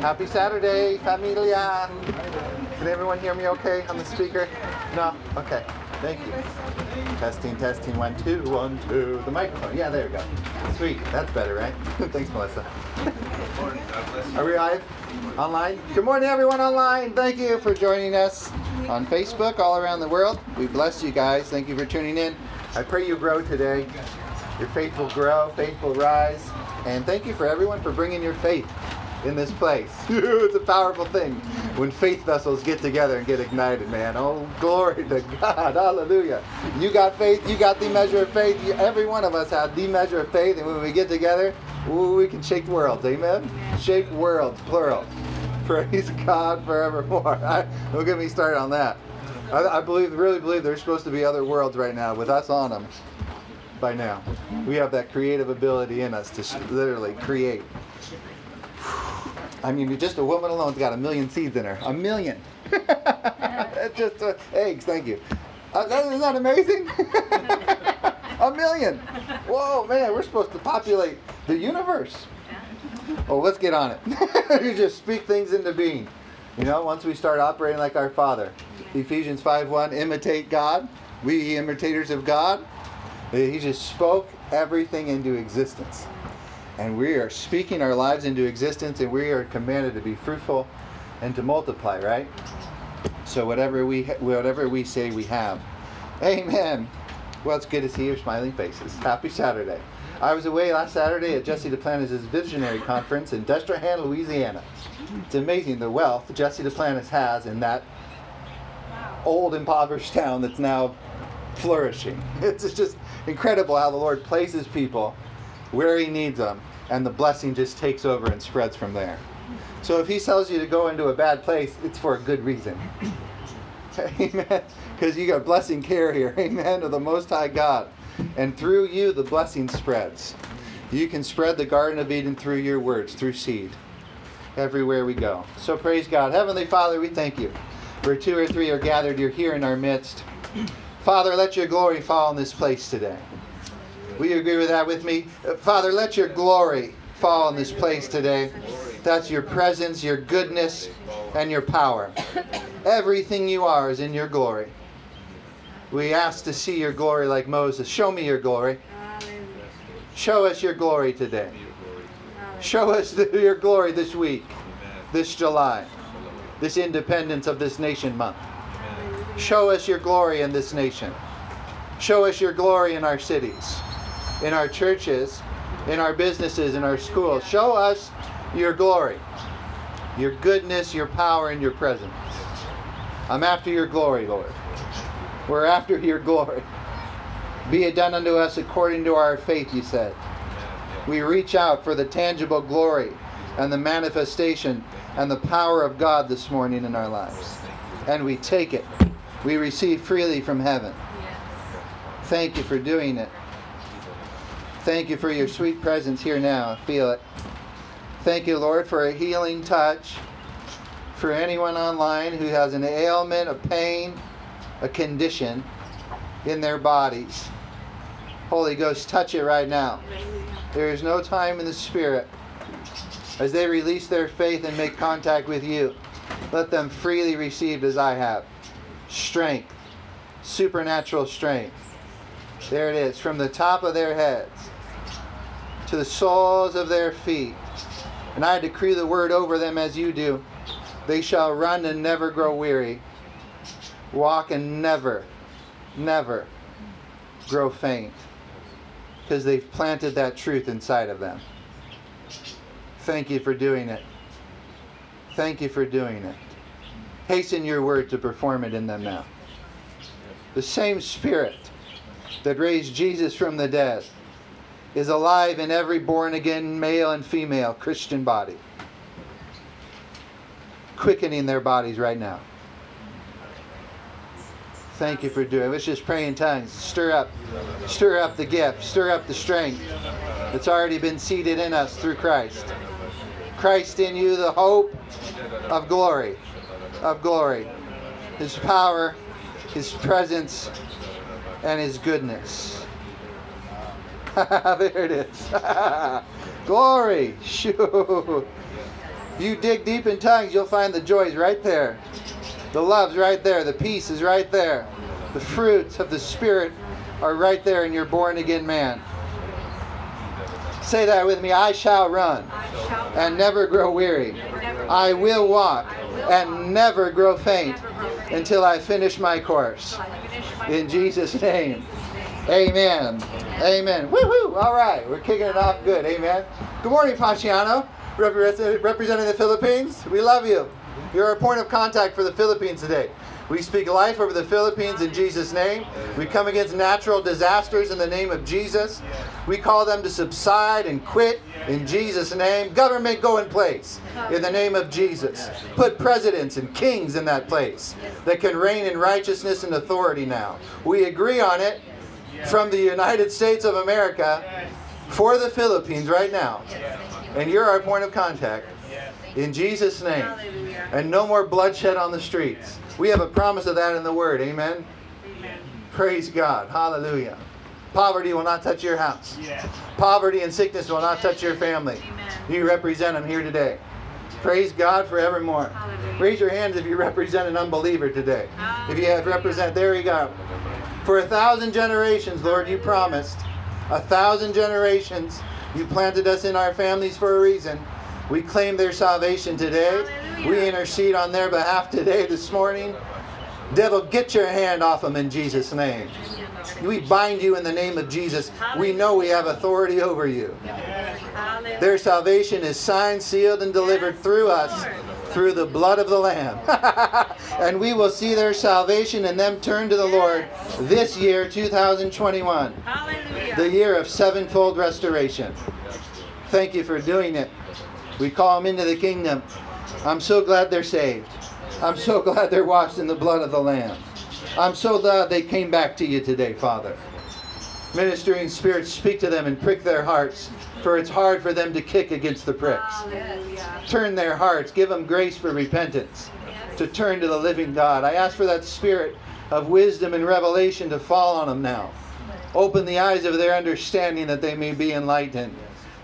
Happy Saturday, familia. Can everyone hear me okay on the speaker? No? Okay. Thank you. Testing, testing, one, two, one, two. The microphone. Yeah, there we go. Sweet. That's better, right? Thanks, Melissa. Are we live? Online? Good morning, everyone online. Thank you for joining us on Facebook all around the world. We bless you guys. Thank you for tuning in. I pray you grow today. Your faith will grow, faith will rise. And thank you for everyone for bringing your faith in this place. it's a powerful thing when faith vessels get together and get ignited, man. Oh, glory to God. Hallelujah. You got faith, you got the measure of faith. You, every one of us have the measure of faith. And when we get together, ooh, we can shake worlds. Amen? Shake worlds, plural. Praise God forevermore. I, don't get me started on that. I, I believe, really believe there's supposed to be other worlds right now with us on them by now. We have that creative ability in us to sh- literally create. I mean, just a woman alone's got a million seeds in her. A million. just uh, eggs, thank you. Uh, that, isn't that amazing? a million. Whoa, man, we're supposed to populate the universe. Oh, let's get on it. you just speak things into being. You know, once we start operating like our Father. Ephesians 5.1, imitate God. We imitators of God. He just spoke everything into existence. And we are speaking our lives into existence and we are commanded to be fruitful and to multiply, right? So whatever we whatever we say we have. Amen. Well, it's good to see your smiling faces. Happy Saturday. I was away last Saturday at Jesse Duplantis' Visionary Conference in Destrehan, Louisiana. It's amazing the wealth Jesse Duplantis has in that old impoverished town that's now flourishing. It's just incredible how the Lord places people where He needs them, and the blessing just takes over and spreads from there. So if He tells you to go into a bad place, it's for a good reason. Amen. Because you got blessing care here. Amen. Of the Most High God. And through you, the blessing spreads. You can spread the Garden of Eden through your words, through seed, everywhere we go. So praise God. Heavenly Father, we thank you. Where two or three are gathered, you're here in our midst. Father, let your glory fall in this place today. Will you agree with that with me? Uh, Father, let your glory fall in this place today. That's your presence, your goodness, and your power. Everything you are is in your glory. We ask to see your glory like Moses. Show me your glory. Show us your glory today. Show us the, your glory this week, this July, this independence of this nation month. Show us your glory in this nation. Show us your glory in our cities, in our churches, in our businesses, in our schools. Show us your glory, your goodness, your power, and your presence. I'm after your glory, Lord. We're after your glory. Be it done unto us according to our faith, you said. We reach out for the tangible glory and the manifestation and the power of God this morning in our lives. And we take it. We receive freely from heaven. Thank you for doing it. Thank you for your sweet presence here now. Feel it. Thank you, Lord, for a healing touch. For anyone online who has an ailment, a pain, a condition in their bodies. Holy Ghost, touch it right now. There is no time in the Spirit. As they release their faith and make contact with you, let them freely receive as I have strength, supernatural strength. There it is, from the top of their heads to the soles of their feet. And I decree the word over them as you do. They shall run and never grow weary, walk and never, never grow faint, because they've planted that truth inside of them. Thank you for doing it. Thank you for doing it. Hasten your word to perform it in them now. The same Spirit that raised Jesus from the dead is alive in every born again male and female Christian body, quickening their bodies right now. Thank you for doing. Let's just pray in tongues. Stir up, stir up the gift, stir up the strength that's already been seated in us through Christ. Christ in you, the hope of glory, of glory. His power, His presence, and His goodness. there it is. glory. Shoo. If you dig deep in tongues, you'll find the joys right there. The love's right there. The peace is right there. The fruits of the Spirit are right there in your born again man. Say that with me. I shall run and never grow weary. I will walk and never grow faint until I finish my course. In Jesus' name. Amen. Amen. Woohoo! All right, we're kicking it off good. Amen. Good morning, Paciano, representing the Philippines. We love you. You're our point of contact for the Philippines today. We speak life over the Philippines in Jesus' name. We come against natural disasters in the name of Jesus. We call them to subside and quit in Jesus' name. Government go in place in the name of Jesus. Put presidents and kings in that place that can reign in righteousness and authority now. We agree on it from the United States of America for the Philippines right now. And you're our point of contact. In Jesus' name. And no more bloodshed on the streets. We have a promise of that in the Word. Amen. Amen. Praise God. Hallelujah. Poverty will not touch your house. Yeah. Poverty and sickness will not touch your family. Amen. You represent them here today. Praise God forevermore. Hallelujah. Raise your hands if you represent an unbeliever today. Hallelujah. If you have represent, there you go. For a thousand generations, Lord, you promised. A thousand generations. You planted us in our families for a reason. We claim their salvation today. Hallelujah. We intercede on their behalf today, this morning. Devil, get your hand off them in Jesus' name. We bind you in the name of Jesus. We know we have authority over you. Their salvation is signed, sealed, and delivered through us through the blood of the Lamb. and we will see their salvation and them turn to the Lord this year, 2021. The year of sevenfold restoration. Thank you for doing it. We call them into the kingdom. I'm so glad they're saved. I'm so glad they're washed in the blood of the Lamb. I'm so glad they came back to you today, Father. Ministering spirits, speak to them and prick their hearts, for it's hard for them to kick against the pricks. Turn their hearts, give them grace for repentance, to turn to the living God. I ask for that spirit of wisdom and revelation to fall on them now. Open the eyes of their understanding that they may be enlightened,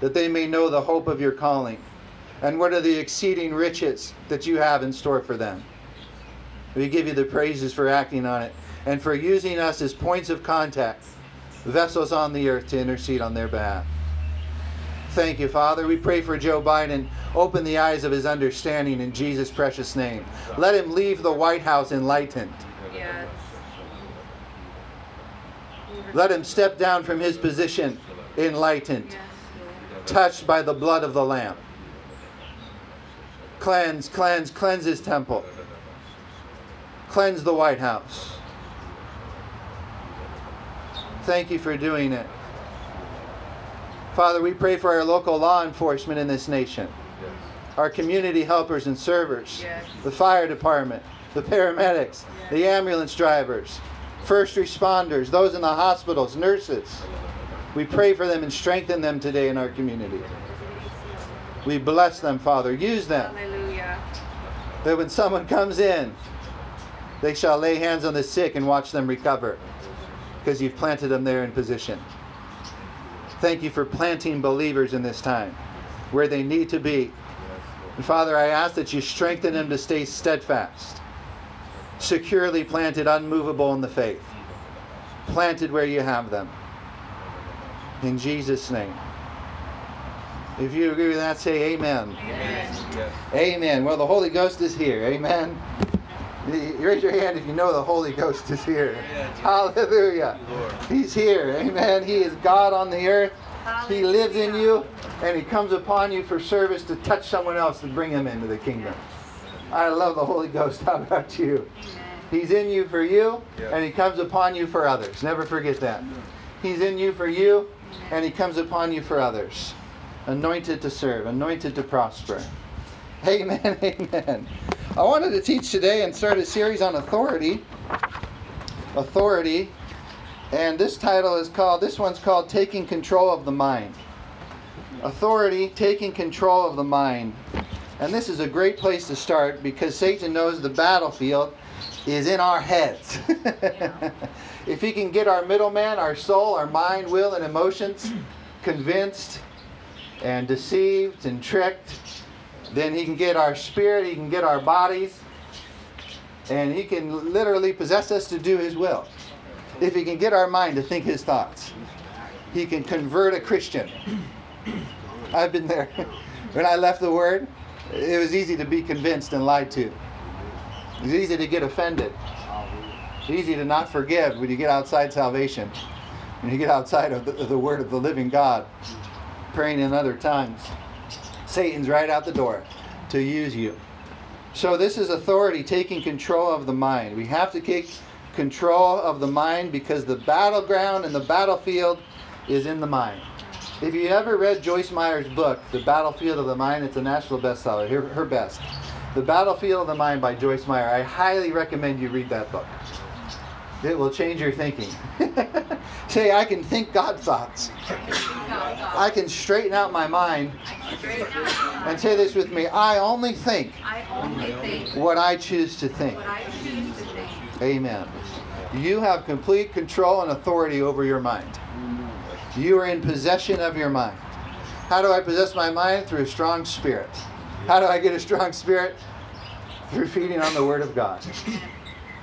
that they may know the hope of your calling and what are the exceeding riches that you have in store for them. We give you the praises for acting on it and for using us as points of contact, vessels on the earth to intercede on their behalf. Thank you, Father. We pray for Joe Biden. Open the eyes of his understanding in Jesus' precious name. Let him leave the White House enlightened. Yes. Let him step down from his position enlightened, touched by the blood of the Lamb. Cleanse, cleanse, cleanse his temple. Cleanse the White House. Thank you for doing it. Father, we pray for our local law enforcement in this nation, our community helpers and servers, yes. the fire department, the paramedics, yes. the ambulance drivers, first responders, those in the hospitals, nurses. We pray for them and strengthen them today in our community. We bless them, Father. Use them. Hallelujah. That when someone comes in, they shall lay hands on the sick and watch them recover because you've planted them there in position. Thank you for planting believers in this time where they need to be. And Father, I ask that you strengthen them to stay steadfast, securely planted, unmovable in the faith, planted where you have them. In Jesus' name. If you agree with that, say amen. Amen. Amen. Well, the Holy Ghost is here. Amen. Raise your hand if you know the Holy Ghost is here. Hallelujah. He's here. Amen. He is God on the earth. He lives in you, and He comes upon you for service to touch someone else and bring them into the kingdom. I love the Holy Ghost. How about you? He's in you for you, and He comes upon you for others. Never forget that. He's in you for you, and He comes upon you for others anointed to serve, anointed to prosper. Amen, amen. I wanted to teach today and start a series on authority. Authority. And this title is called, this one's called Taking Control of the Mind. Authority, taking control of the mind. And this is a great place to start because Satan knows the battlefield is in our heads. if he can get our middleman, our soul, our mind, will, and emotions convinced, and deceived and tricked, then He can get our spirit, He can get our bodies, and He can literally possess us to do His will. If He can get our mind to think His thoughts, He can convert a Christian. I've been there. when I left the Word, it was easy to be convinced and lied to. It's easy to get offended. It's easy to not forgive when you get outside salvation. When you get outside of the, the Word of the living God, praying in other tongues. Satan's right out the door to use you. So this is authority taking control of the mind. We have to take control of the mind because the battleground and the battlefield is in the mind. If you ever read Joyce Meyer's book, The Battlefield of the Mind, it's a national bestseller, her, her best. The Battlefield of the Mind by Joyce Meyer. I highly recommend you read that book. It will change your thinking. Say, I can think God thoughts. I can straighten out my mind. And say this with me I only think, what I choose to think. Amen. You have complete control and authority over your mind. You are in possession of your mind. How do I possess my mind? Through a strong spirit. How do I get a strong spirit? Through feeding on the Word of God.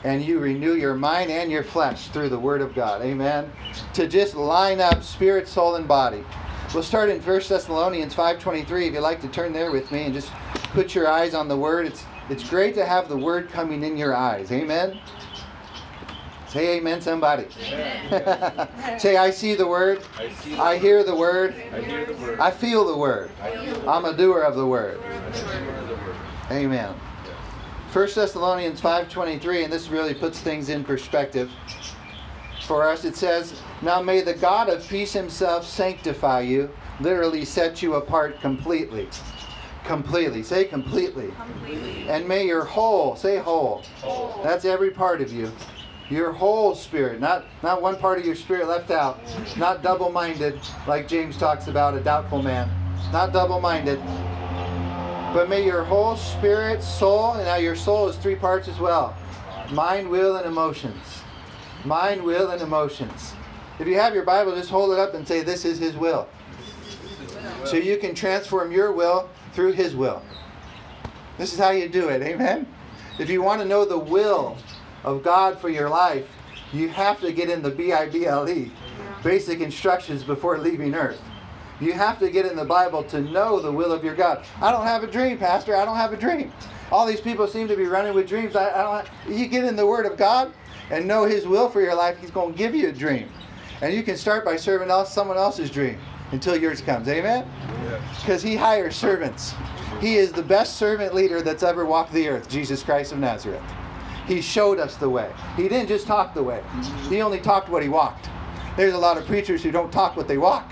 And you renew your mind and your flesh through the Word of God. Amen. To just line up spirit, soul, and body. We'll start in 1 Thessalonians 5.23 if you'd like to turn there with me and just put your eyes on the Word. It's, it's great to have the Word coming in your eyes. Amen. Say amen, somebody. Say, I see the word. I see I hear the word. I hear the word. I feel the word. I feel the I'm a doer of the word. word. Amen. 1 Thessalonians 5:23 and this really puts things in perspective. For us it says, "Now may the God of peace himself sanctify you, literally set you apart completely." Completely. Say completely. Completely. And may your whole, say whole. Whole. That's every part of you. Your whole spirit, not not one part of your spirit left out, not double-minded like James talks about a doubtful man. Not double-minded. But may your whole spirit, soul, and now your soul is three parts as well. Mind, will, and emotions. Mind, will, and emotions. If you have your Bible, just hold it up and say, This is His will. So you can transform your will through His will. This is how you do it. Amen? If you want to know the will of God for your life, you have to get in the B I B L E, basic instructions before leaving earth. You have to get in the Bible to know the will of your God. I don't have a dream, Pastor. I don't have a dream. All these people seem to be running with dreams. I, I don't. Have, you get in the Word of God and know His will for your life. He's going to give you a dream, and you can start by serving else someone else's dream until yours comes. Amen. Because He hires servants. He is the best servant leader that's ever walked the earth. Jesus Christ of Nazareth. He showed us the way. He didn't just talk the way. He only talked what He walked. There's a lot of preachers who don't talk what they walk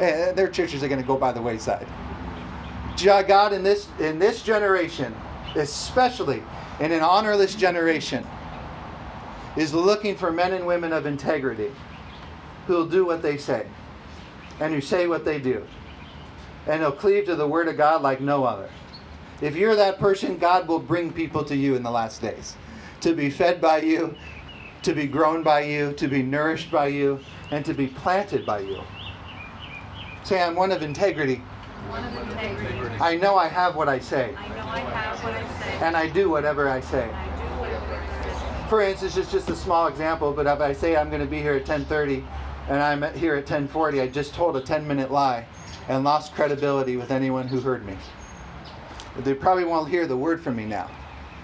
and their churches are going to go by the wayside. God in this in this generation, especially in an honorless generation, is looking for men and women of integrity who'll do what they say and who say what they do. And they'll cleave to the word of God like no other. If you're that person, God will bring people to you in the last days to be fed by you, to be grown by you, to be nourished by you, and to be planted by you. Say, I'm one of integrity. One of integrity. I know I have what I say, I know I have what I say. and I do whatever I say. I do whatever I say. For instance, it's just a small example, but if I say I'm going to be here at 10:30 and I'm here at 10:40, I just told a 10-minute lie and lost credibility with anyone who heard me. They probably won't hear the word from me now.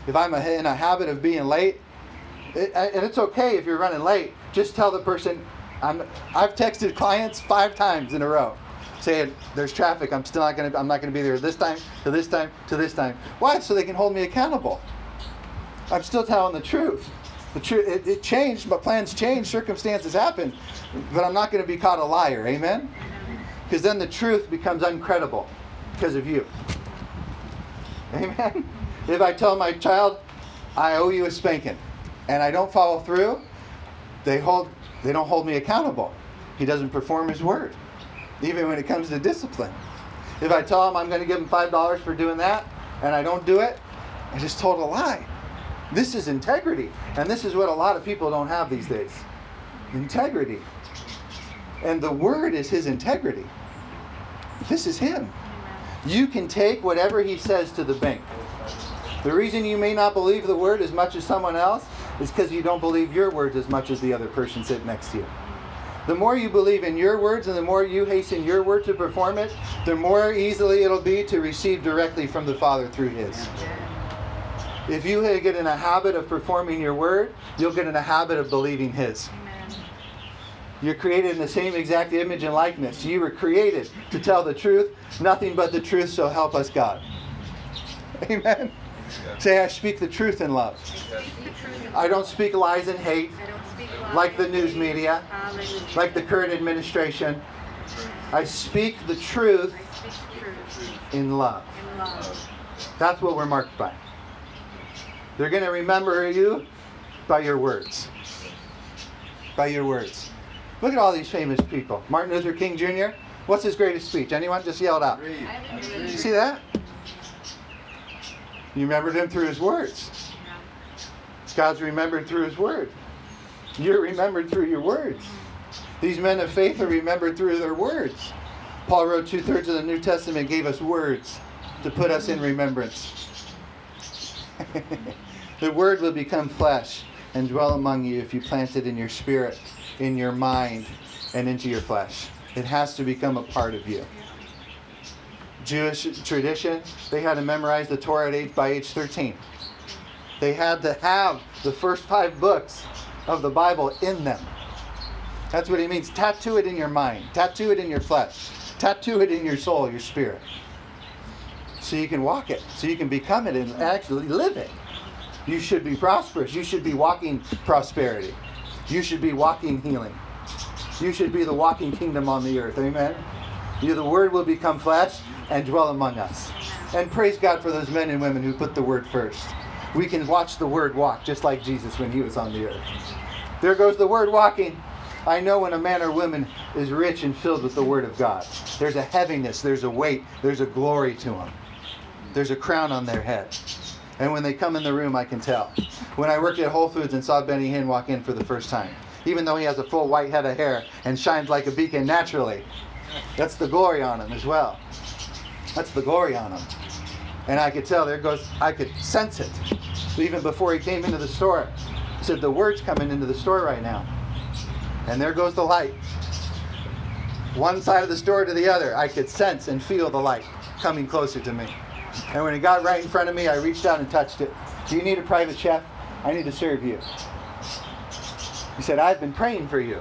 If I'm in a habit of being late, it, and it's okay if you're running late, just tell the person, I'm, I've texted clients five times in a row saying there's traffic. I'm still not going to. I'm not to be there this time to this time to this time. Why? So they can hold me accountable. I'm still telling the truth. The truth. It, it changed. My plans changed. Circumstances happen, but I'm not going to be caught a liar. Amen. Because then the truth becomes uncredible because of you. Amen. If I tell my child, I owe you a spanking, and I don't follow through, they hold. They don't hold me accountable. He doesn't perform his word even when it comes to discipline. If I tell him I'm going to give him $5 for doing that and I don't do it, I just told a lie. This is integrity. And this is what a lot of people don't have these days integrity. And the word is his integrity. This is him. You can take whatever he says to the bank. The reason you may not believe the word as much as someone else is because you don't believe your words as much as the other person sitting next to you. The more you believe in your words and the more you hasten your word to perform it, the more easily it'll be to receive directly from the Father through His. If you get in a habit of performing your word, you'll get in a habit of believing His. Amen. You're created in the same exact image and likeness. You were created to tell the truth, nothing but the truth, so help us God. Amen. Say, I speak the truth in love. I speak the truth. I don't speak lies and hate Like the news media, like the current administration. I speak the truth in love. That's what we're marked by. They're going to remember you by your words. By your words. Look at all these famous people. Martin Luther King Jr. What's his greatest speech? Anyone? Just yell it out. You see that? You remembered him through his words. God's remembered through his word. You're remembered through your words. These men of faith are remembered through their words. Paul wrote two thirds of the New Testament, gave us words to put us in remembrance. the word will become flesh and dwell among you if you plant it in your spirit, in your mind, and into your flesh. It has to become a part of you. Jewish tradition, they had to memorize the Torah at age, by age 13. They had to have the first five books of the Bible in them. That's what he means. Tattoo it in your mind, tattoo it in your flesh, tattoo it in your soul, your spirit. So you can walk it, so you can become it and actually live it. You should be prosperous. You should be walking prosperity. You should be walking healing. You should be the walking kingdom on the earth. Amen. You, the word will become flesh and dwell among us. And praise God for those men and women who put the word first. We can watch the word walk just like Jesus when he was on the earth. There goes the word walking. I know when a man or woman is rich and filled with the word of God. There's a heaviness, there's a weight, there's a glory to them. There's a crown on their head. And when they come in the room, I can tell. When I worked at Whole Foods and saw Benny Hinn walk in for the first time, even though he has a full white head of hair and shines like a beacon naturally, that's the glory on him as well. That's the glory on him. And I could tell there goes, I could sense it. So Even before he came into the store, he said, The word's coming into the store right now. And there goes the light. One side of the store to the other, I could sense and feel the light coming closer to me. And when it got right in front of me, I reached out and touched it. Do you need a private chef? I need to serve you. He said, I've been praying for you.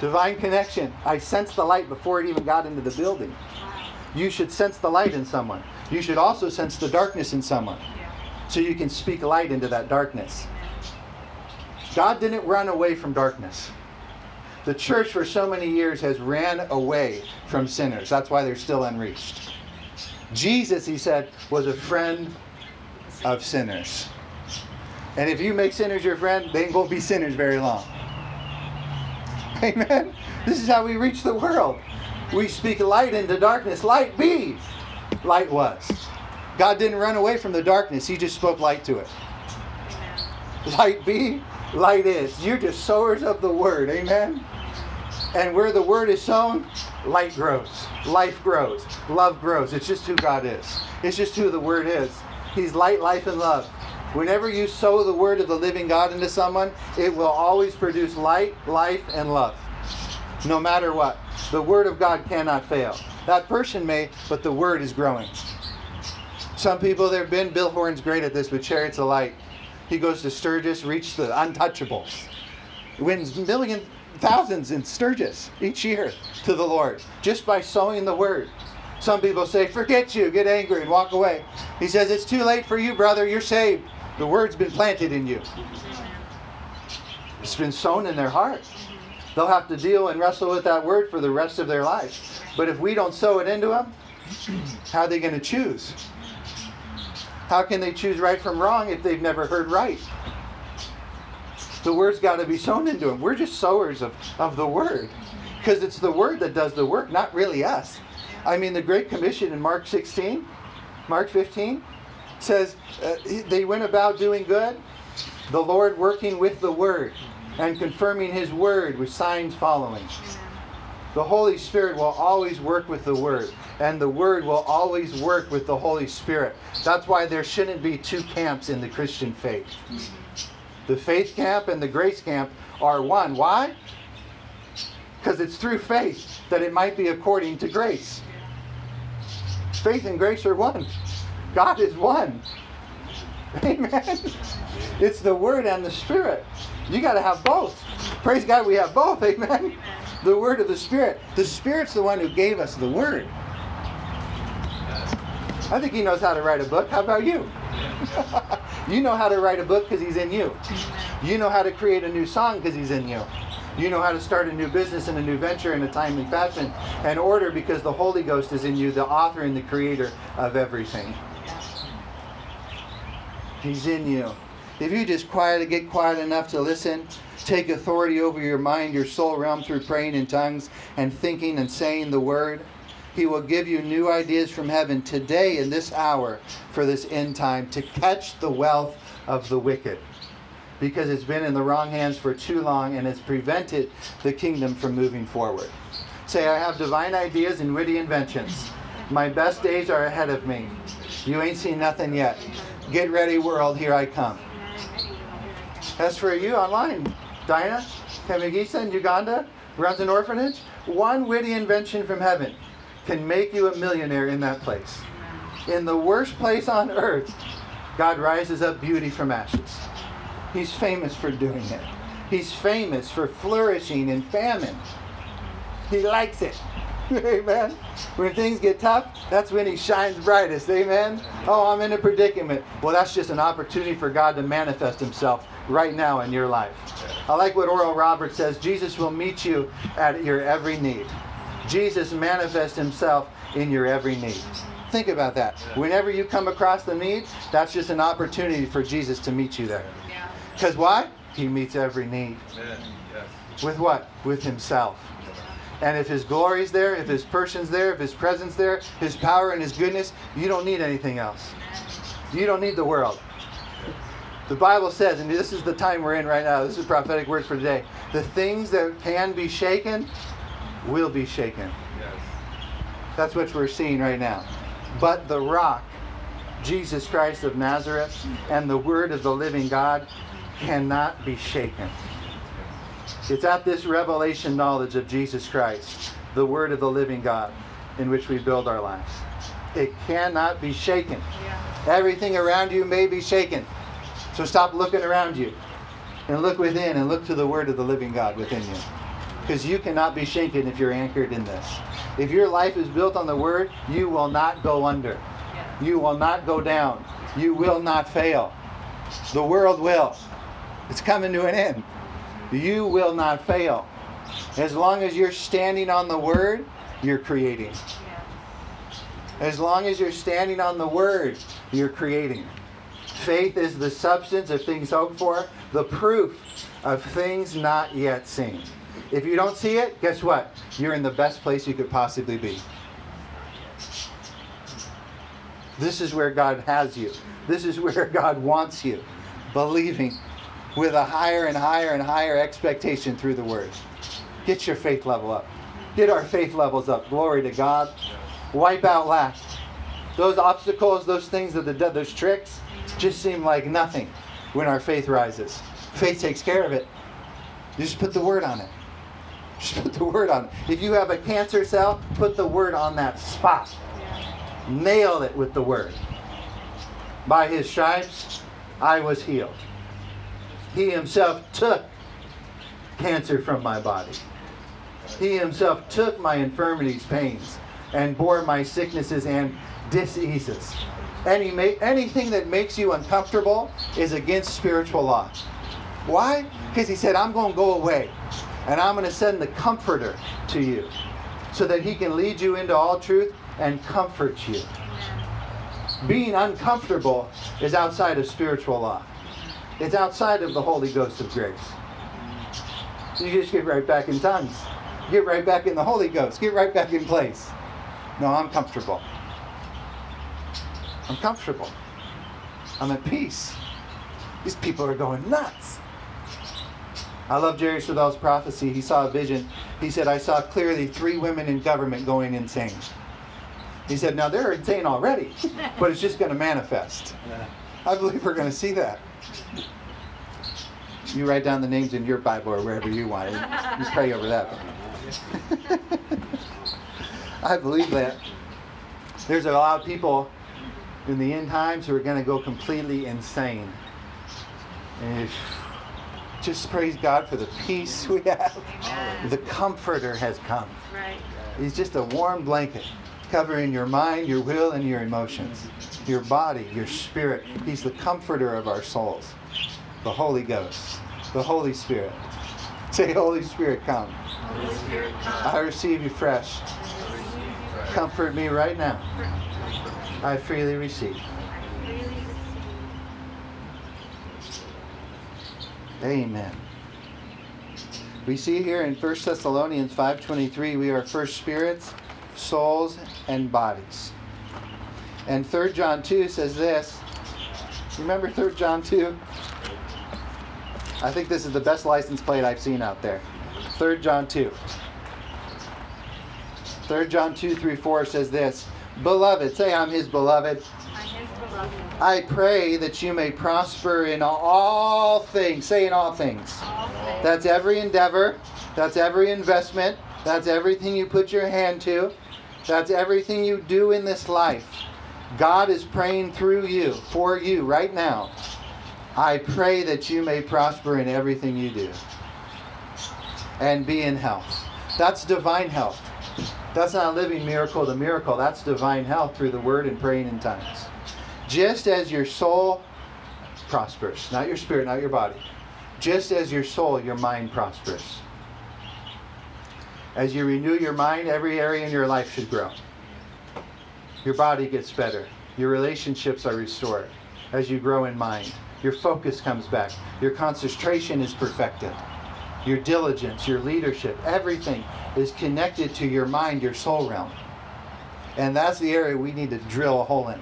Divine connection. I sensed the light before it even got into the building. You should sense the light in someone. You should also sense the darkness in someone. So you can speak light into that darkness. God didn't run away from darkness. The church for so many years has ran away from sinners. That's why they're still unreached. Jesus, he said, was a friend of sinners. And if you make sinners your friend, they ain't going to be sinners very long. Amen. This is how we reach the world. We speak light into darkness. Light be. Light was. God didn't run away from the darkness, He just spoke light to it. Light be, light is. You're just sowers of the word. Amen. And where the word is sown, light grows, life grows, love grows. It's just who God is. It's just who the word is. He's light, life, and love. Whenever you sow the word of the living God into someone, it will always produce light, life, and love. No matter what. The word of God cannot fail. That person may, but the word is growing. Some people there have been, Bill Horn's great at this with Chariots of Light. He goes to Sturgis, reaches the untouchables. Wins million thousands thousands in Sturgis each year to the Lord just by sowing the word. Some people say, forget you, get angry and walk away. He says, it's too late for you, brother, you're saved. The word's been planted in you. It's been sown in their heart. They'll have to deal and wrestle with that word for the rest of their life. But if we don't sow it into them, how are they going to choose? How can they choose right from wrong if they've never heard right? The word's got to be sown into them. We're just sowers of, of the word. Because it's the word that does the work, not really us. I mean, the Great Commission in Mark 16, Mark 15, says uh, they went about doing good, the Lord working with the word and confirming his word with signs following. The Holy Spirit will always work with the Word, and the Word will always work with the Holy Spirit. That's why there shouldn't be two camps in the Christian faith. The faith camp and the grace camp are one. Why? Because it's through faith that it might be according to grace. Faith and grace are one. God is one. Amen. It's the Word and the Spirit. You got to have both. Praise God, we have both. Amen. The Word of the Spirit. The Spirit's the one who gave us the Word. I think He knows how to write a book. How about you? you know how to write a book because He's in you. You know how to create a new song because He's in you. You know how to start a new business and a new venture in a timely fashion and order because the Holy Ghost is in you, the author and the creator of everything. He's in you. If you just quiet, get quiet enough to listen, take authority over your mind, your soul realm through praying in tongues and thinking and saying the word, He will give you new ideas from heaven today in this hour for this end time to catch the wealth of the wicked. Because it's been in the wrong hands for too long and it's prevented the kingdom from moving forward. Say, I have divine ideas and witty inventions. My best days are ahead of me. You ain't seen nothing yet. Get ready, world, here I come. As for you online, Dinah Kamagisa in Uganda runs an orphanage. One witty invention from heaven can make you a millionaire in that place. In the worst place on earth, God rises up beauty from ashes. He's famous for doing it. He's famous for flourishing in famine. He likes it. Amen. When things get tough, that's when he shines brightest. Amen. Oh, I'm in a predicament. Well, that's just an opportunity for God to manifest himself right now in your life. I like what Oral Roberts says Jesus will meet you at your every need. Jesus manifests himself in your every need. Think about that. Whenever you come across the need, that's just an opportunity for Jesus to meet you there. Because why? He meets every need. Amen. Yes. With what? With himself. And if his glory's there, if his person's there, if his presence there, his power and his goodness, you don't need anything else. You don't need the world. The Bible says, and this is the time we're in right now, this is prophetic word for today. The things that can be shaken will be shaken. Yes. That's what we're seeing right now. But the rock, Jesus Christ of Nazareth, and the word of the living God cannot be shaken. It's at this revelation knowledge of Jesus Christ, the word of the living God, in which we build our lives. It cannot be shaken. Everything around you may be shaken. So stop looking around you and look within and look to the word of the living God within you. Because you cannot be shaken if you're anchored in this. If your life is built on the word, you will not go under. You will not go down. You will not fail. The world will. It's coming to an end. You will not fail. As long as you're standing on the word, you're creating. As long as you're standing on the word, you're creating. Faith is the substance of things hoped for, the proof of things not yet seen. If you don't see it, guess what? You're in the best place you could possibly be. This is where God has you. This is where God wants you. Believing with a higher and higher and higher expectation through the Word. Get your faith level up. Get our faith levels up. Glory to God. Wipe out lack. Those obstacles, those things that the those tricks, just seem like nothing when our faith rises. Faith takes care of it. You just put the word on it. Just put the word on it. If you have a cancer cell, put the word on that spot. Nail it with the word. By his stripes, I was healed. He himself took cancer from my body. He himself took my infirmities, pains, and bore my sicknesses and diseases. Any anything that makes you uncomfortable is against spiritual law. Why? Because he said, I'm going to go away and I'm going to send the comforter to you so that he can lead you into all truth and comfort you. Being uncomfortable is outside of spiritual law. It's outside of the Holy Ghost of grace. You just get right back in tongues. Get right back in the Holy Ghost. Get right back in place. No, I'm comfortable. I'm comfortable. I'm at peace. These people are going nuts. I love Jerry Savelle's prophecy. He saw a vision He said, I saw clearly three women in government going insane. He said, Now they're insane already, but it's just going to manifest. I believe we're going to see that. You write down the names in your Bible or wherever you want. You pray over that. I believe that. There's a lot of people in the end times who are going to go completely insane. And if, just praise God for the peace we have. The Comforter has come. He's just a warm blanket covering your mind, your will, and your emotions, your body, your spirit. He's the comforter of our souls. The Holy Ghost, the Holy Spirit. Say, Holy Spirit, come. Holy Spirit, come. I receive you fresh. Comfort me right now. I freely receive. I freely receive. Amen. We see here in 1 Thessalonians 5:23 we are first spirits, souls, and bodies. And 3 John 2 says this. Remember 3 John 2? I think this is the best license plate I've seen out there. 3 John 2. 3 John 2, 3, 4 says this. Beloved, say I'm his beloved. I beloved. I pray that you may prosper in all things. Say in all things. All things. That's every endeavor. That's every investment. That's everything you put your hand to. That's everything you do in this life. God is praying through you, for you, right now. I pray that you may prosper in everything you do and be in health. That's divine health. That's not a living miracle to miracle. That's divine health through the word and praying in tongues. Just as your soul prospers, not your spirit, not your body. Just as your soul, your mind prospers. As you renew your mind, every area in your life should grow. Your body gets better. Your relationships are restored as you grow in mind. Your focus comes back. Your concentration is perfected. Your diligence, your leadership, everything is connected to your mind, your soul realm. And that's the area we need to drill a hole in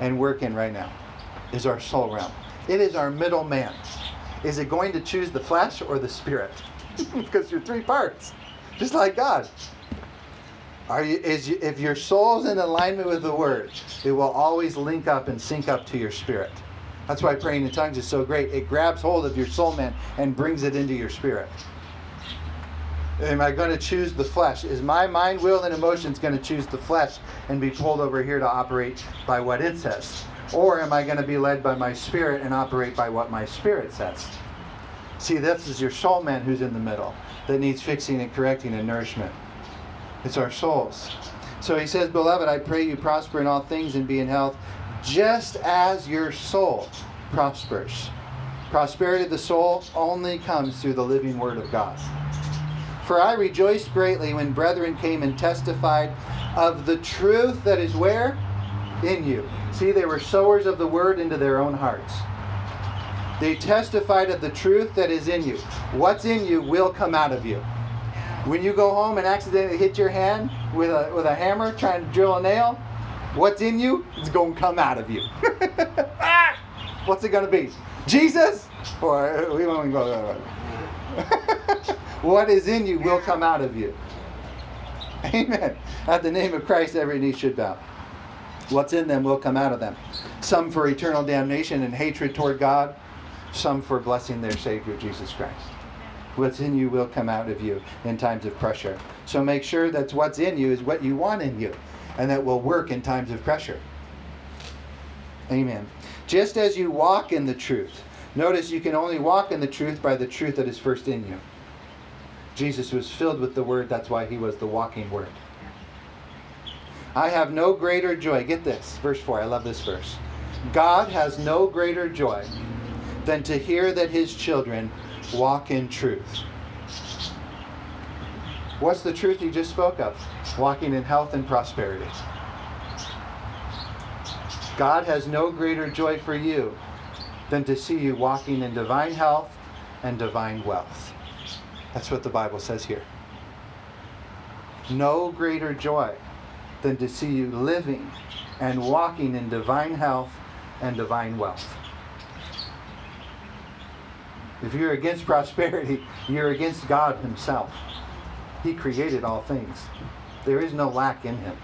and work in right now, is our soul realm. It is our middle man. Is it going to choose the flesh or the spirit? because you're three parts, just like God. Are you, is you, if your soul's in alignment with the Word, it will always link up and sync up to your spirit. That's why praying in tongues is so great. It grabs hold of your soul man and brings it into your spirit. Am I going to choose the flesh? Is my mind, will, and emotions going to choose the flesh and be pulled over here to operate by what it says? Or am I going to be led by my spirit and operate by what my spirit says? See, this is your soul man who's in the middle that needs fixing and correcting and nourishment. It's our souls. So he says, Beloved, I pray you prosper in all things and be in health, just as your soul prospers. Prosperity of the soul only comes through the living word of God. For I rejoiced greatly when brethren came and testified of the truth that is where? In you. See, they were sowers of the word into their own hearts. They testified of the truth that is in you. What's in you will come out of you. When you go home and accidentally hit your hand with a, with a hammer trying to drill a nail, what's in you is going to come out of you. ah! What's it going to be? Jesus? Or we won't go. what is in you will come out of you. Amen. At the name of Christ, every knee should bow. What's in them will come out of them. Some for eternal damnation and hatred toward God, some for blessing their Savior, Jesus Christ. What's in you will come out of you in times of pressure. So make sure that what's in you is what you want in you, and that will work in times of pressure. Amen. Just as you walk in the truth, notice you can only walk in the truth by the truth that is first in you. Jesus was filled with the Word, that's why he was the walking Word. I have no greater joy. Get this, verse 4. I love this verse. God has no greater joy than to hear that his children walk in truth. What's the truth he just spoke of? Walking in health and prosperity. God has no greater joy for you than to see you walking in divine health and divine wealth. That's what the Bible says here. No greater joy than to see you living and walking in divine health and divine wealth. If you're against prosperity, you're against God Himself. He created all things. There is no lack in him.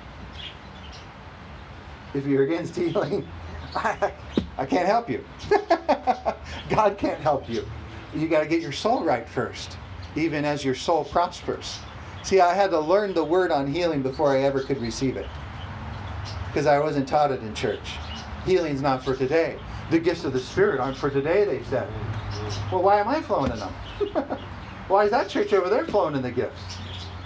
If you're against healing, I, I can't help you. God can't help you. You got to get your soul right first, even as your soul prospers. See, I had to learn the word on healing before I ever could receive it because I wasn't taught it in church. Healing's not for today. The gifts of the Spirit aren't for today, they said. Well, why am I flowing in them? why is that church over there flowing in the gifts?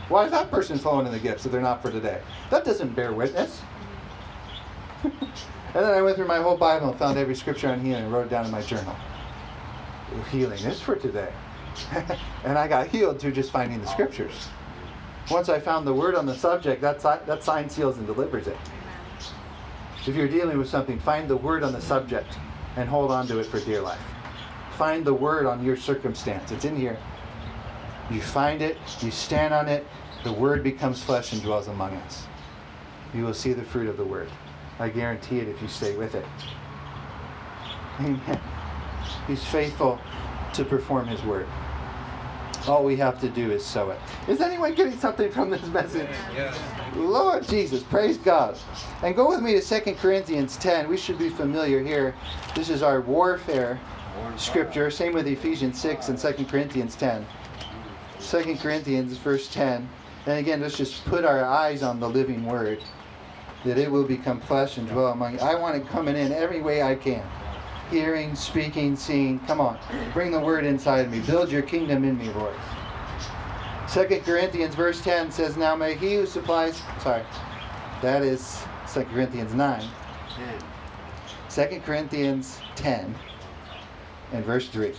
Why is that person flowing in the gifts if they're not for today? That doesn't bear witness. and then I went through my whole Bible and found every scripture on healing and wrote it down in my journal. Healing is for today. and I got healed through just finding the scriptures. Once I found the word on the subject, that, that sign seals and delivers it. If you're dealing with something, find the word on the subject and hold on to it for dear life. Find the word on your circumstance. It's in here. You find it, you stand on it, the word becomes flesh and dwells among us. You will see the fruit of the word. I guarantee it if you stay with it. Amen. He's faithful to perform his word. All we have to do is sow it. Is anyone getting something from this message? Yes. Lord Jesus, praise God. And go with me to 2 Corinthians 10. We should be familiar here. This is our warfare scripture. Same with Ephesians 6 and 2 Corinthians 10. 2 Corinthians, verse 10. And again, let's just put our eyes on the living word, that it will become flesh and dwell among you. I want it coming in every way I can hearing, speaking, seeing. Come on, bring the word inside of me. Build your kingdom in me, Lord. Second Corinthians verse 10 says, Now may he who supplies, sorry, that is Second Corinthians 9. 10. 2 Corinthians 10 and verse 3.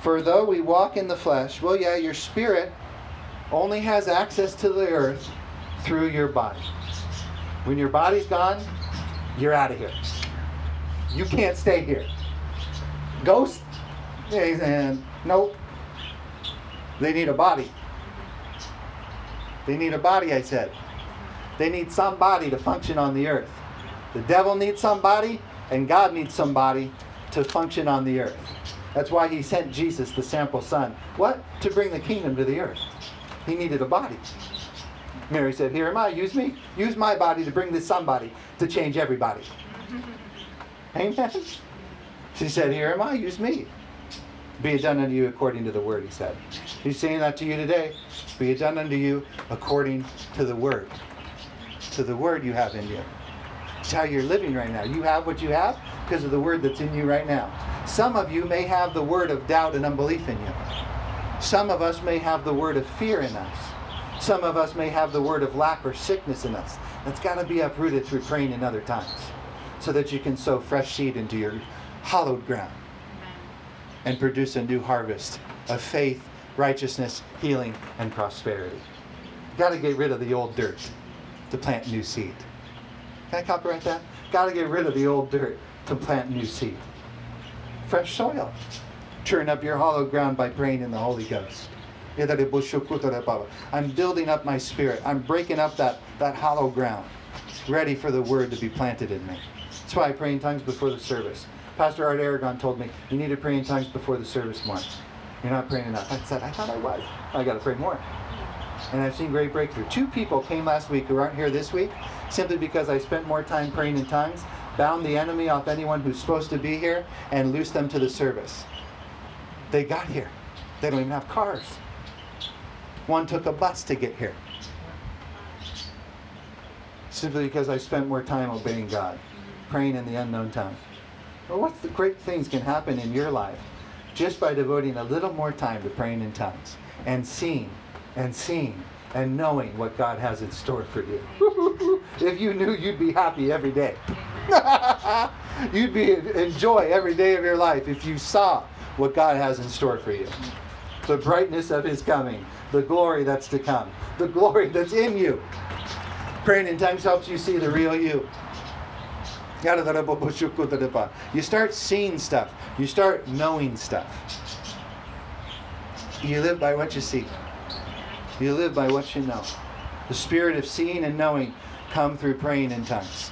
For though we walk in the flesh, well, yeah, your spirit only has access to the earth through your body. When your body's gone, you're out of here. You can't stay here. Ghost? And nope. They need a body. They need a body, I said. They need somebody to function on the earth. The devil needs somebody, and God needs somebody to function on the earth. That's why he sent Jesus, the sample son. What? To bring the kingdom to the earth. He needed a body. Mary said, Here am I, use me. Use my body to bring this somebody to change everybody. Amen. She said, Here am I, use me. Be it done unto you according to the word, he said. He's saying that to you today. Be it done unto you according to the word. To the word you have in you. It's how you're living right now. You have what you have because of the word that's in you right now. Some of you may have the word of doubt and unbelief in you. Some of us may have the word of fear in us. Some of us may have the word of lack or sickness in us. That's got to be uprooted through praying in other times so that you can sow fresh seed into your hollowed ground and produce a new harvest of faith, righteousness, healing, and prosperity. Got to get rid of the old dirt to plant new seed. Can I copyright that? Got to get rid of the old dirt to plant new seed. Fresh soil. Turn up your hollow ground by praying in the Holy Ghost. I'm building up my spirit. I'm breaking up that, that hollow ground, ready for the word to be planted in me. That's why I pray in tongues before the service. Pastor Art Aragon told me, you need to pray in tongues before the service more. You're not praying enough. I said, I thought I was. I got to pray more. And I've seen great breakthrough. Two people came last week who aren't here this week simply because I spent more time praying in tongues, bound the enemy off anyone who's supposed to be here, and loosed them to the service. They got here. They don't even have cars. One took a bus to get here. Simply because I spent more time obeying God, praying in the unknown tongue. Well, what the great things can happen in your life just by devoting a little more time to praying in tongues and seeing and seeing and knowing what God has in store for you. if you knew, you'd be happy every day. you'd be enjoy every day of your life if you saw what God has in store for you. The brightness of His coming, the glory that's to come, the glory that's in you. Praying in tongues helps you see the real you. You start seeing stuff. You start knowing stuff. You live by what you see. You live by what you know. The spirit of seeing and knowing come through praying in tongues.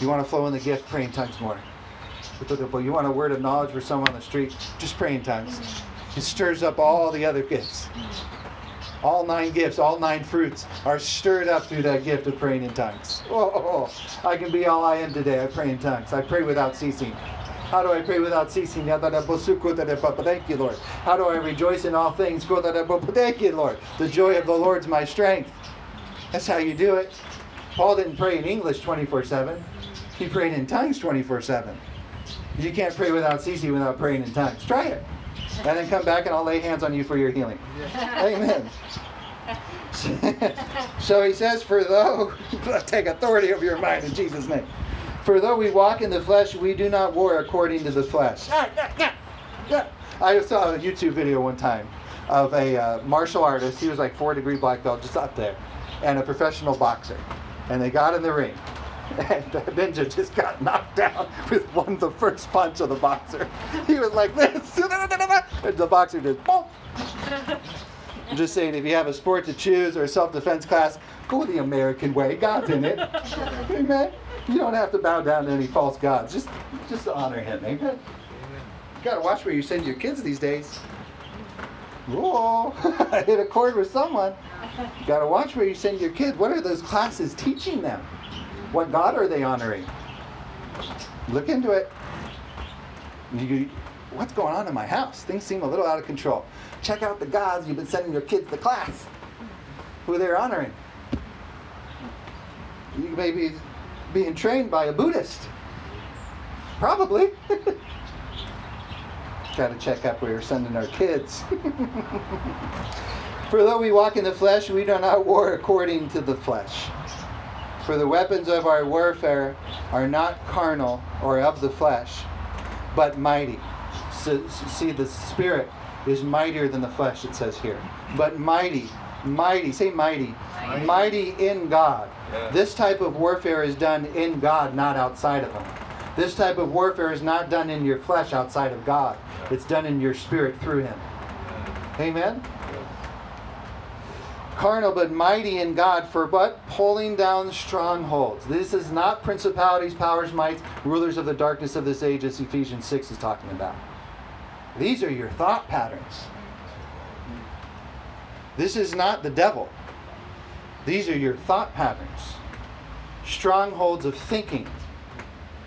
You want to flow in the gift, pray in tongues more. You want a word of knowledge for someone on the street, just pray in tongues. It stirs up all the other gifts. All nine gifts, all nine fruits are stirred up through that gift of praying in tongues. Oh, I can be all I am today. I pray in tongues. I pray without ceasing. How do I pray without ceasing? Thank you, Lord. How do I rejoice in all things? Thank you, Lord. The joy of the Lord's my strength. That's how you do it. Paul didn't pray in English 24 7. He prayed in tongues 24 7. You can't pray without ceasing without praying in tongues. Try it. And then come back and I'll lay hands on you for your healing. Amen. so he says, For though, take authority over your mind in Jesus' name. For though we walk in the flesh, we do not war according to the flesh. I saw a YouTube video one time of a uh, martial artist. He was like four degree black belt, just up there, and a professional boxer. And they got in the ring. And the ninja just got knocked down with one the first punch of the boxer. He was like this. The boxer boom. I'm just saying, if you have a sport to choose or a self-defense class, go the American way. God's in it. Amen. You don't have to bow down to any false gods. Just, just honor Him. Amen. You gotta watch where you send your kids these days. Whoa! I hit a chord with someone. You gotta watch where you send your kids. What are those classes teaching them? What God are they honoring? Look into it. You, what's going on in my house? Things seem a little out of control. Check out the gods you've been sending your kids to class. Who they're honoring. You may be being trained by a Buddhist. Probably. Got to check up where we're sending our kids. For though we walk in the flesh, we do not war according to the flesh. For the weapons of our warfare are not carnal or of the flesh, but mighty. So, see, the spirit is mightier than the flesh, it says here. But mighty, mighty, say mighty, mighty, mighty in God. Yeah. This type of warfare is done in God, not outside of Him. This type of warfare is not done in your flesh outside of God. It's done in your spirit through Him. Amen? Carnal, but mighty in God for but pulling down strongholds. This is not principalities, powers, mights, rulers of the darkness of this age, as Ephesians 6 is talking about. These are your thought patterns. This is not the devil. These are your thought patterns. Strongholds of thinking.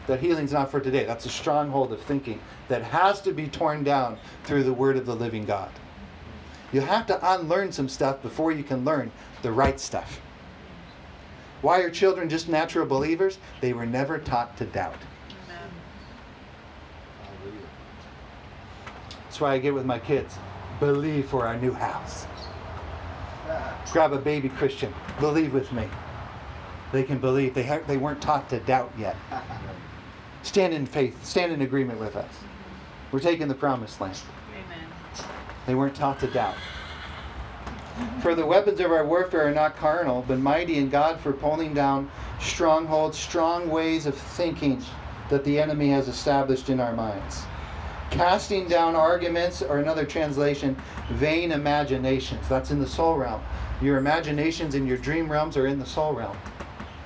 That healing's not for today. That's a stronghold of thinking that has to be torn down through the word of the living God. You have to unlearn some stuff before you can learn the right stuff. Why are children just natural believers? They were never taught to doubt. That's why I get with my kids. Believe for our new house. Grab a baby Christian. Believe with me. They can believe. They, ha- they weren't taught to doubt yet. Stand in faith. Stand in agreement with us. We're taking the promised land. Amen. They weren't taught to doubt. For the weapons of our warfare are not carnal, but mighty in God for pulling down strongholds, strong ways of thinking that the enemy has established in our minds. Casting down arguments, or another translation, vain imaginations. That's in the soul realm. Your imaginations and your dream realms are in the soul realm.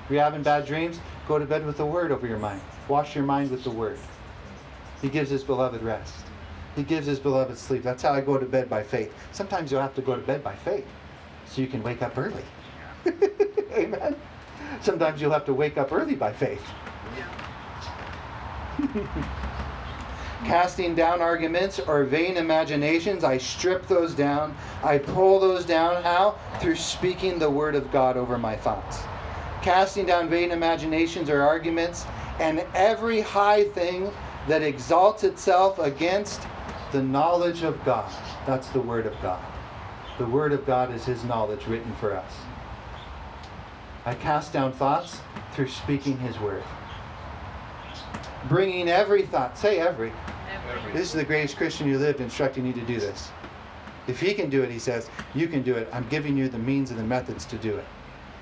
If you're having bad dreams, go to bed with the word over your mind. Wash your mind with the word. He gives his beloved rest. He gives his beloved sleep. That's how I go to bed by faith. Sometimes you'll have to go to bed by faith so you can wake up early. Amen. Sometimes you'll have to wake up early by faith. Casting down arguments or vain imaginations, I strip those down. I pull those down. How? Through speaking the word of God over my thoughts. Casting down vain imaginations or arguments and every high thing that exalts itself against the knowledge of God. That's the Word of God. The Word of God is His knowledge written for us. I cast down thoughts through speaking His Word. Bringing every thought, say every. This is the greatest Christian who lived instructing you to do this. If he can do it, he says, you can do it. I'm giving you the means and the methods to do it,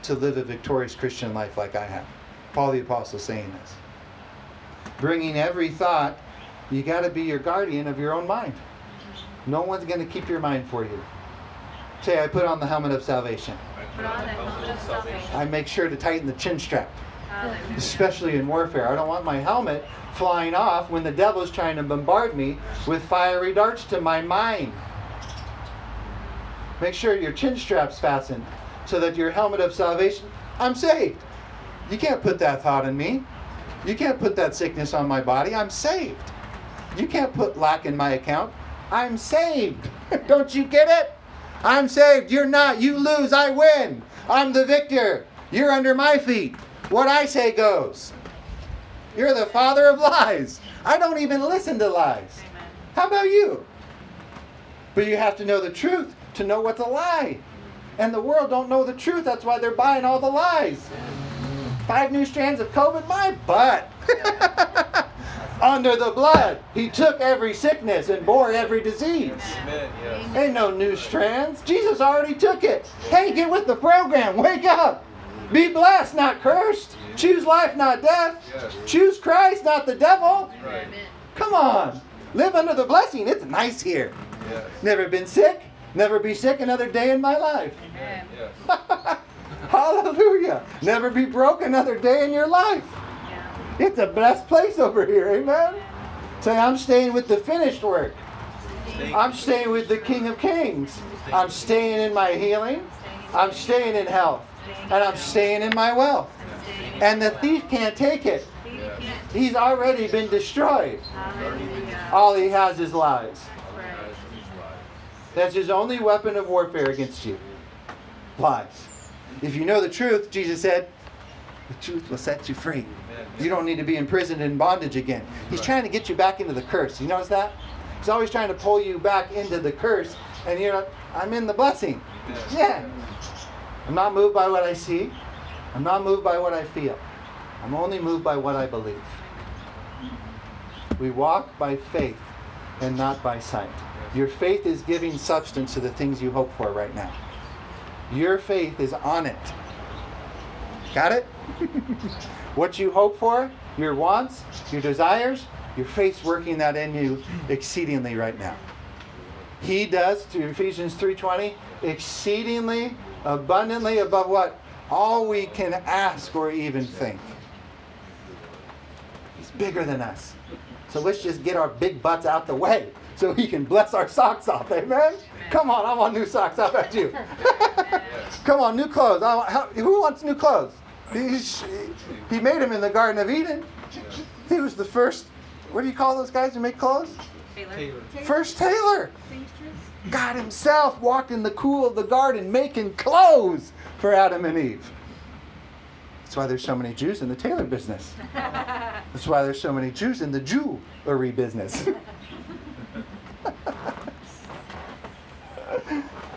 to live a victorious Christian life like I have. Paul the Apostle saying this. Bringing every thought, you got to be your guardian of your own mind. No one's going to keep your mind for you. Say, I put on the helmet of salvation. Put helmet of salvation. I make sure to tighten the chin strap. Especially in warfare. I don't want my helmet flying off when the devil's trying to bombard me with fiery darts to my mind. Make sure your chin strap's fastened so that your helmet of salvation, I'm saved. You can't put that thought in me. You can't put that sickness on my body. I'm saved. You can't put lack in my account. I'm saved. Don't you get it? I'm saved. You're not. You lose. I win. I'm the victor. You're under my feet. What I say goes. You're the father of lies. I don't even listen to lies. Amen. How about you? But you have to know the truth to know what's a lie. And the world don't know the truth. That's why they're buying all the lies. Five new strands of COVID, my butt. Under the blood, he took every sickness and bore every disease. Amen. Yes. Ain't no new strands. Jesus already took it. Hey, get with the program. Wake up. Be blessed, not cursed. Choose life, not death. Yes. Choose Christ, not the devil. Right. Come on. Live under the blessing. It's nice here. Yes. Never been sick. Never be sick another day in my life. Amen. Yes. Hallelujah. Never be broke another day in your life. Yeah. It's a blessed place over here. Amen. Say, I'm staying with the finished work. I'm staying with the King of Kings. I'm staying in my healing. I'm staying in health. And I'm staying in my wealth. And the thief can't take it. He's already been destroyed. All he has is lies. That's his only weapon of warfare against you. Lies. If you know the truth, Jesus said, the truth will set you free. You don't need to be imprisoned in bondage again. He's trying to get you back into the curse. You notice that? He's always trying to pull you back into the curse. And you're I'm in the blessing. Yeah. I'm not moved by what I see. I'm not moved by what I feel. I'm only moved by what I believe. We walk by faith and not by sight. Your faith is giving substance to the things you hope for right now. Your faith is on it. Got it? what you hope for, your wants, your desires, your faith's working that in you exceedingly right now. He does through Ephesians 3:20 exceedingly abundantly above what all we can ask or even think. He's bigger than us. So let's just get our big butts out the way so he can bless our socks off. Amen? Come on, I want new socks. How about you? Come on, new clothes. I want, how, who wants new clothes? He, he made them in the Garden of Eden. He was the first, what do you call those guys who make clothes? Tailor. First tailor. God Himself walked in the cool of the garden making clothes for Adam and Eve. That's why there's so many Jews in the tailor business. That's why there's so many Jews in the jewelry business.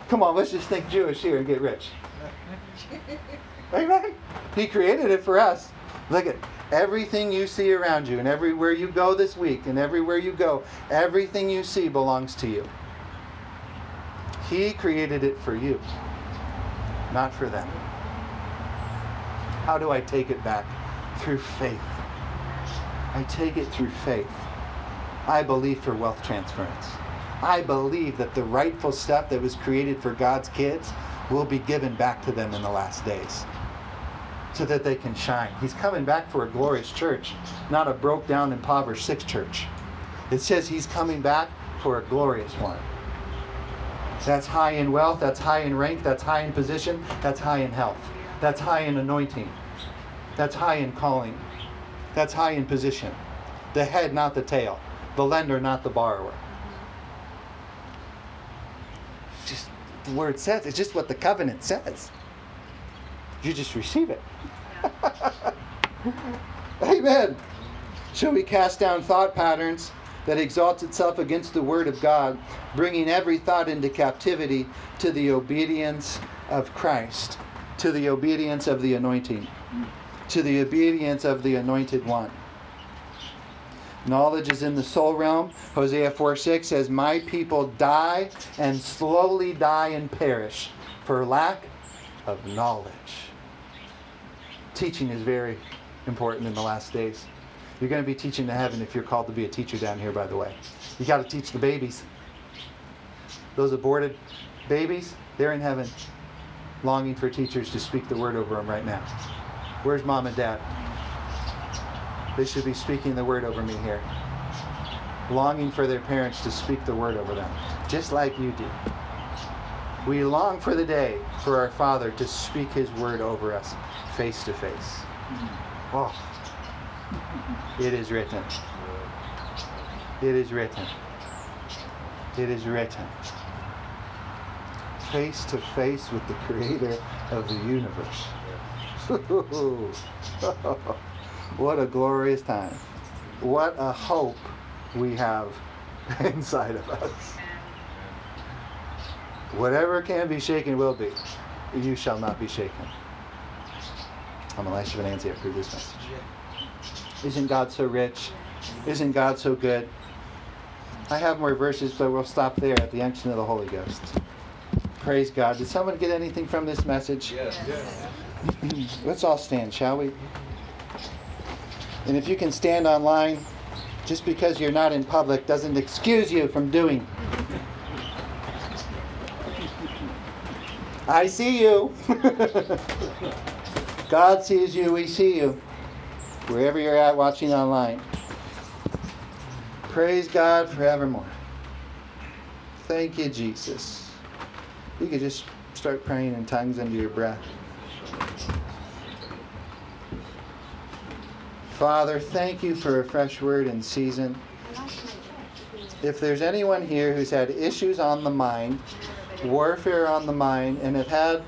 Come on, let's just think Jewish here and get rich. Amen. He created it for us. Look at everything you see around you and everywhere you go this week and everywhere you go, everything you see belongs to you. He created it for you, not for them. How do I take it back? Through faith. I take it through faith. I believe for wealth transference. I believe that the rightful stuff that was created for God's kids will be given back to them in the last days so that they can shine. He's coming back for a glorious church, not a broke down, impoverished sick church. It says he's coming back for a glorious one. That's high in wealth, that's high in rank, that's high in position, that's high in health, that's high in anointing, that's high in calling, that's high in position. The head, not the tail, the lender, not the borrower. Just the word says, it's just what the covenant says. You just receive it. Amen. Shall we cast down thought patterns that exalts itself against the word of God, bringing every thought into captivity to the obedience of Christ, to the obedience of the anointing, to the obedience of the anointed one. Knowledge is in the soul realm. Hosea 4 6 says, My people die and slowly die and perish for lack of knowledge. Teaching is very important in the last days. You're going to be teaching to heaven if you're called to be a teacher down here, by the way. You got to teach the babies. Those aborted babies, they're in heaven longing for teachers to speak the word over them right now. Where's mom and dad? They should be speaking the word over me here. Longing for their parents to speak the word over them, just like you do. We long for the day for our Father to speak His word over us face to face. Oh, it is written. It is written. It is written. Face to face with the Creator of the universe. what a glorious time. What a hope we have inside of us. Whatever can be shaken will be. You shall not be shaken. I'm Elisha Venanzi. I approve this message. Isn't God so rich? Isn't God so good? I have more verses, but we'll stop there at the unction of the Holy Ghost. Praise God. Did someone get anything from this message? Yes. Yes. Let's all stand, shall we? And if you can stand online, just because you're not in public doesn't excuse you from doing. I see you. God sees you, we see you. Wherever you're at watching online. Praise God forevermore. Thank you, Jesus. You could just start praying in tongues under your breath. Father, thank you for a fresh word in season. If there's anyone here who's had issues on the mind, warfare on the mind, and have had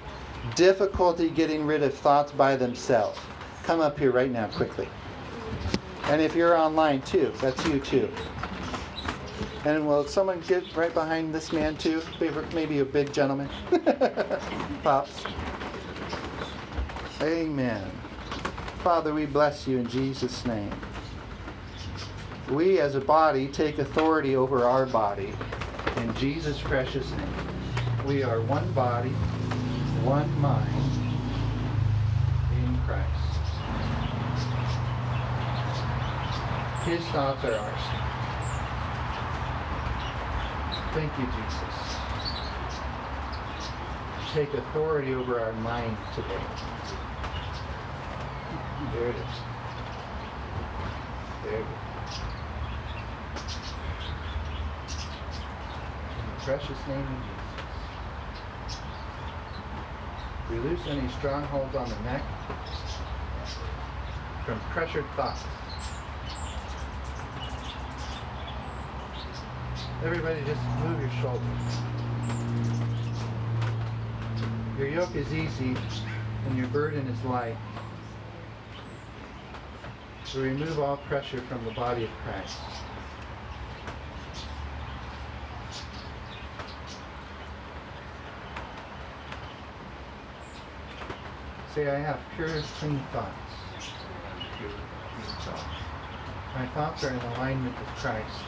difficulty getting rid of thoughts by themselves, come up here right now quickly. And if you're online too, that's you too. And will someone get right behind this man too? Maybe a big gentleman. Pops. Amen. Father, we bless you in Jesus' name. We as a body take authority over our body in Jesus' precious name. We are one body, one mind in Christ. His thoughts are ours. Thank you, Jesus. Take authority over our mind today. There it is. There it is. In the precious name of Jesus. We loose any strongholds on the neck from pressured thoughts. Everybody just move your shoulders. Your yoke is easy and your burden is light. To remove all pressure from the body of Christ. Say, I have pure, clean thoughts. Pure, clean thoughts. My thoughts are in alignment with Christ.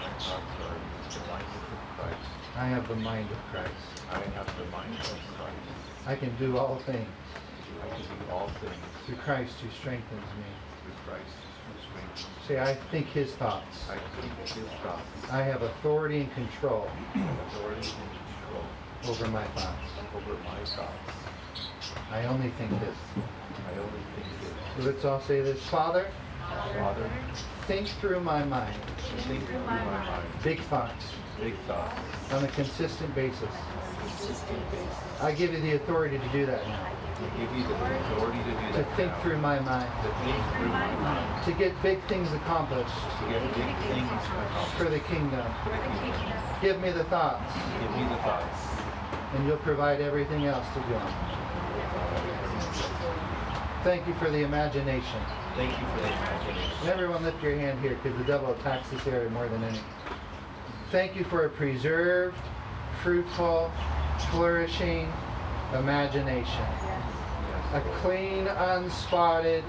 My thoughts are in alignment with Christ. I have the mind of Christ. I have the mind of Christ. I can do all things I can do all things through Christ who strengthens me. through Christ who strengthens me. Say, I think his thoughts. I think his thoughts I have authority and control authority and control over my thoughts. over my thoughts. I only think this. I only think this. Let's all say this. Father, Father, think through my mind think through my mind big thoughts big thoughts on a consistent basis. consistent basis. I give you the authority to do that now. I give you the authority to do To that think now. through my mind. To think through my mind. To get big things accomplished To get big things accomplished for the kingdom. for the kingdom. Give me the thoughts, Give me the thoughts. and you'll provide everything else to do them. Thank you for the imagination. Thank you for the imagination. And everyone lift your hand here because the devil attacks this area more than any. Thank you for a preserved, fruitful, flourishing imagination. A clean, unspotted,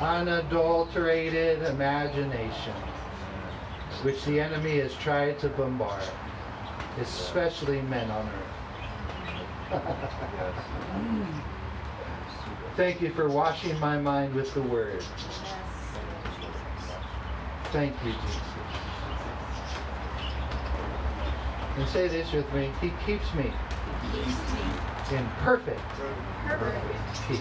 unadulterated imagination, which the enemy has tried to bombard, especially men on earth. Thank you for washing my mind with the word. Thank you, Jesus. And say this with me. He keeps me in perfect peace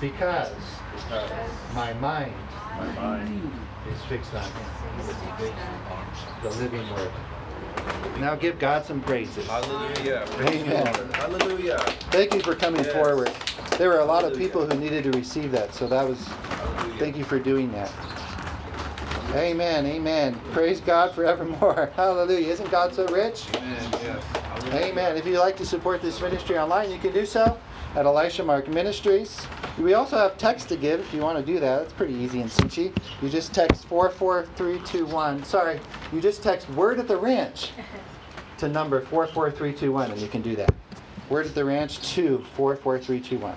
because Because my mind my mind is fixed on Him, is fixed on the living word. Now give God some praises. Hallelujah. Amen. Hallelujah. Thank you for coming Yes. forward. There were a lot of people who needed to receive that, so that was, Hallelujah. thank you for doing that. Amen, amen. Praise God forevermore. Hallelujah. Isn't God so rich? Amen. Yes. Amen. If you'd like to support this ministry online, you can do so at Elisha Mark Ministries. We also have text to give if you want to do that. It's pretty easy and cinchy. You just text 44321. Sorry, you just text word at the ranch to number 44321 and you can do that. Word at the ranch to 44321.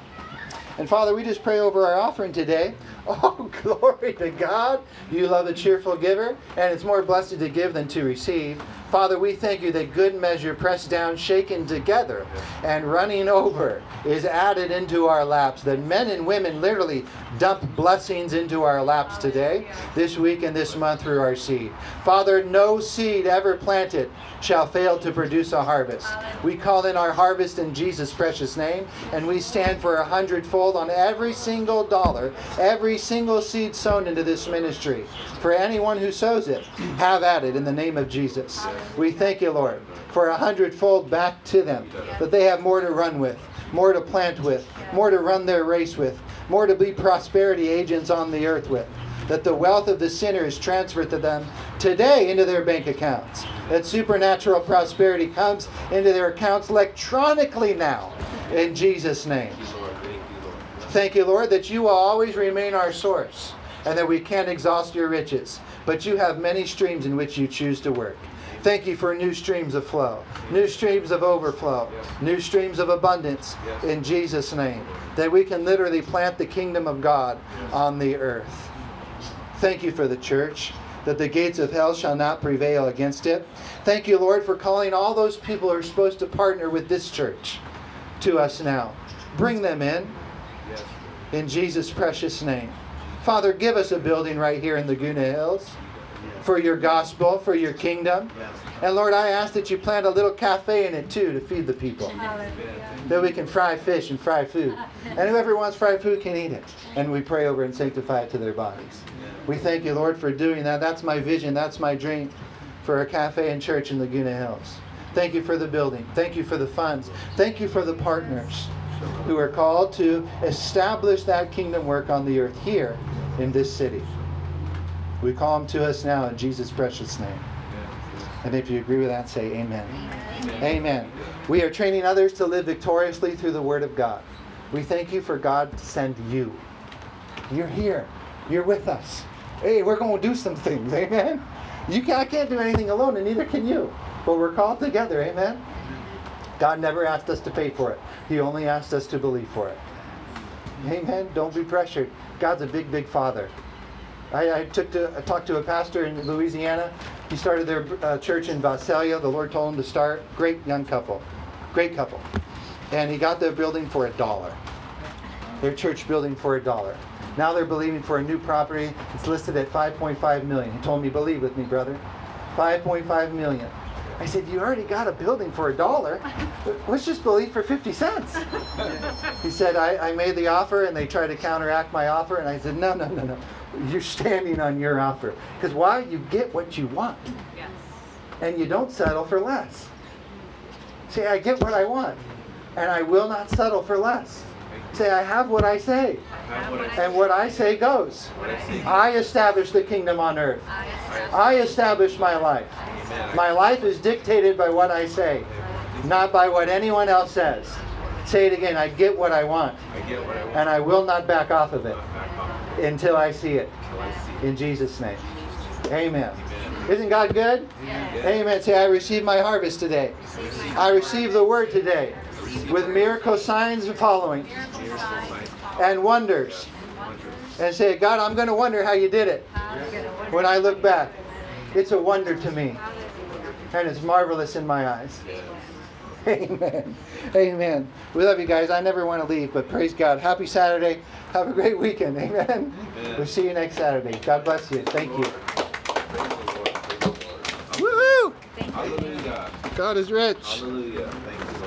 And Father, we just pray over our offering today. Oh, glory to God. You love a cheerful giver, and it's more blessed to give than to receive. Father, we thank you that good measure, pressed down, shaken together, and running over is added into our laps. That men and women literally dump blessings into our laps today, this week, and this month through our seed. Father, no seed ever planted shall fail to produce a harvest. We call in our harvest in Jesus' precious name, and we stand for a hundredfold on every single dollar, every single seed sown into this ministry. For anyone who sows it, have at it in the name of Jesus. We thank you, Lord, for a hundredfold back to them, that they have more to run with, more to plant with, more to run their race with, more to be prosperity agents on the earth with that the wealth of the sinner is transferred to them today into their bank accounts. That supernatural prosperity comes into their accounts electronically now, in Jesus' name. Thank you, Lord. That you will always remain our source and that we can't exhaust your riches, but you have many streams in which you choose to work. Thank you for new streams of flow, new streams of overflow, new streams of abundance in Jesus' name, that we can literally plant the kingdom of God on the earth. Thank you for the church, that the gates of hell shall not prevail against it. Thank you, Lord, for calling all those people who are supposed to partner with this church to us now. Bring them in in Jesus' precious name. Father, give us a building right here in Laguna Hills for your gospel, for your kingdom. And Lord, I ask that you plant a little cafe in it too to feed the people. That we can fry fish and fry food. And whoever wants fried food can eat it. And we pray over and sanctify it to their bodies. We thank you, Lord, for doing that. That's my vision. That's my dream for a cafe and church in Laguna Hills. Thank you for the building. Thank you for the funds. Thank you for the partners who are called to establish that kingdom work on the earth here in this city. We call them to us now in Jesus' precious name. And if you agree with that, say amen. Amen. We are training others to live victoriously through the Word of God. We thank you for God to send you. You're here. You're with us. Hey, we're going to do some things. Amen. You can't, I can't do anything alone, and neither can you. But we're called together. Amen. God never asked us to pay for it. He only asked us to believe for it. Amen. Don't be pressured. God's a big, big Father. I, I to I talked to a pastor in Louisiana. He started their uh, church in Visalia. The Lord told him to start. Great young couple, great couple, and he got their building for a dollar. Their church building for a dollar. Now they're believing for a new property. It's listed at 5.5 million. He told me, believe with me, brother. 5.5 million. I said, you already got a building for a dollar. Let's just believe for 50 cents. He said, I, I made the offer and they tried to counteract my offer. And I said, no, no, no, no. You're standing on your offer. Because why? You get what you want. Yes. And you don't settle for less. Say, I get what I want. And I will not settle for less. Say, I have what I say. Have what I And what I say goes. I. I establish the kingdom on earth. I accept. I establish my life. Amen. My life is dictated by what I say, not by what anyone else says. Say it again. I get what I want, I get what I want. and I will not back off of it back off until I see it. until I see. In Jesus' name. Amen. Amen. Isn't God good? Yes. Amen. Say, I receive my harvest today. I receive the word today with miracle signs following and wonders. And say, God, I'm going to wonder how you did it when I look back. It's a wonder to me, and it's marvelous in my eyes. Amen. Amen. We love you guys. I never want to leave, but praise God. Happy Saturday. Have a great weekend. Amen. Amen. We'll see you next Saturday. God bless you. Thank you. Praise the Lord. Praise. Woohoo! Hallelujah. God is rich. Hallelujah. Thank you.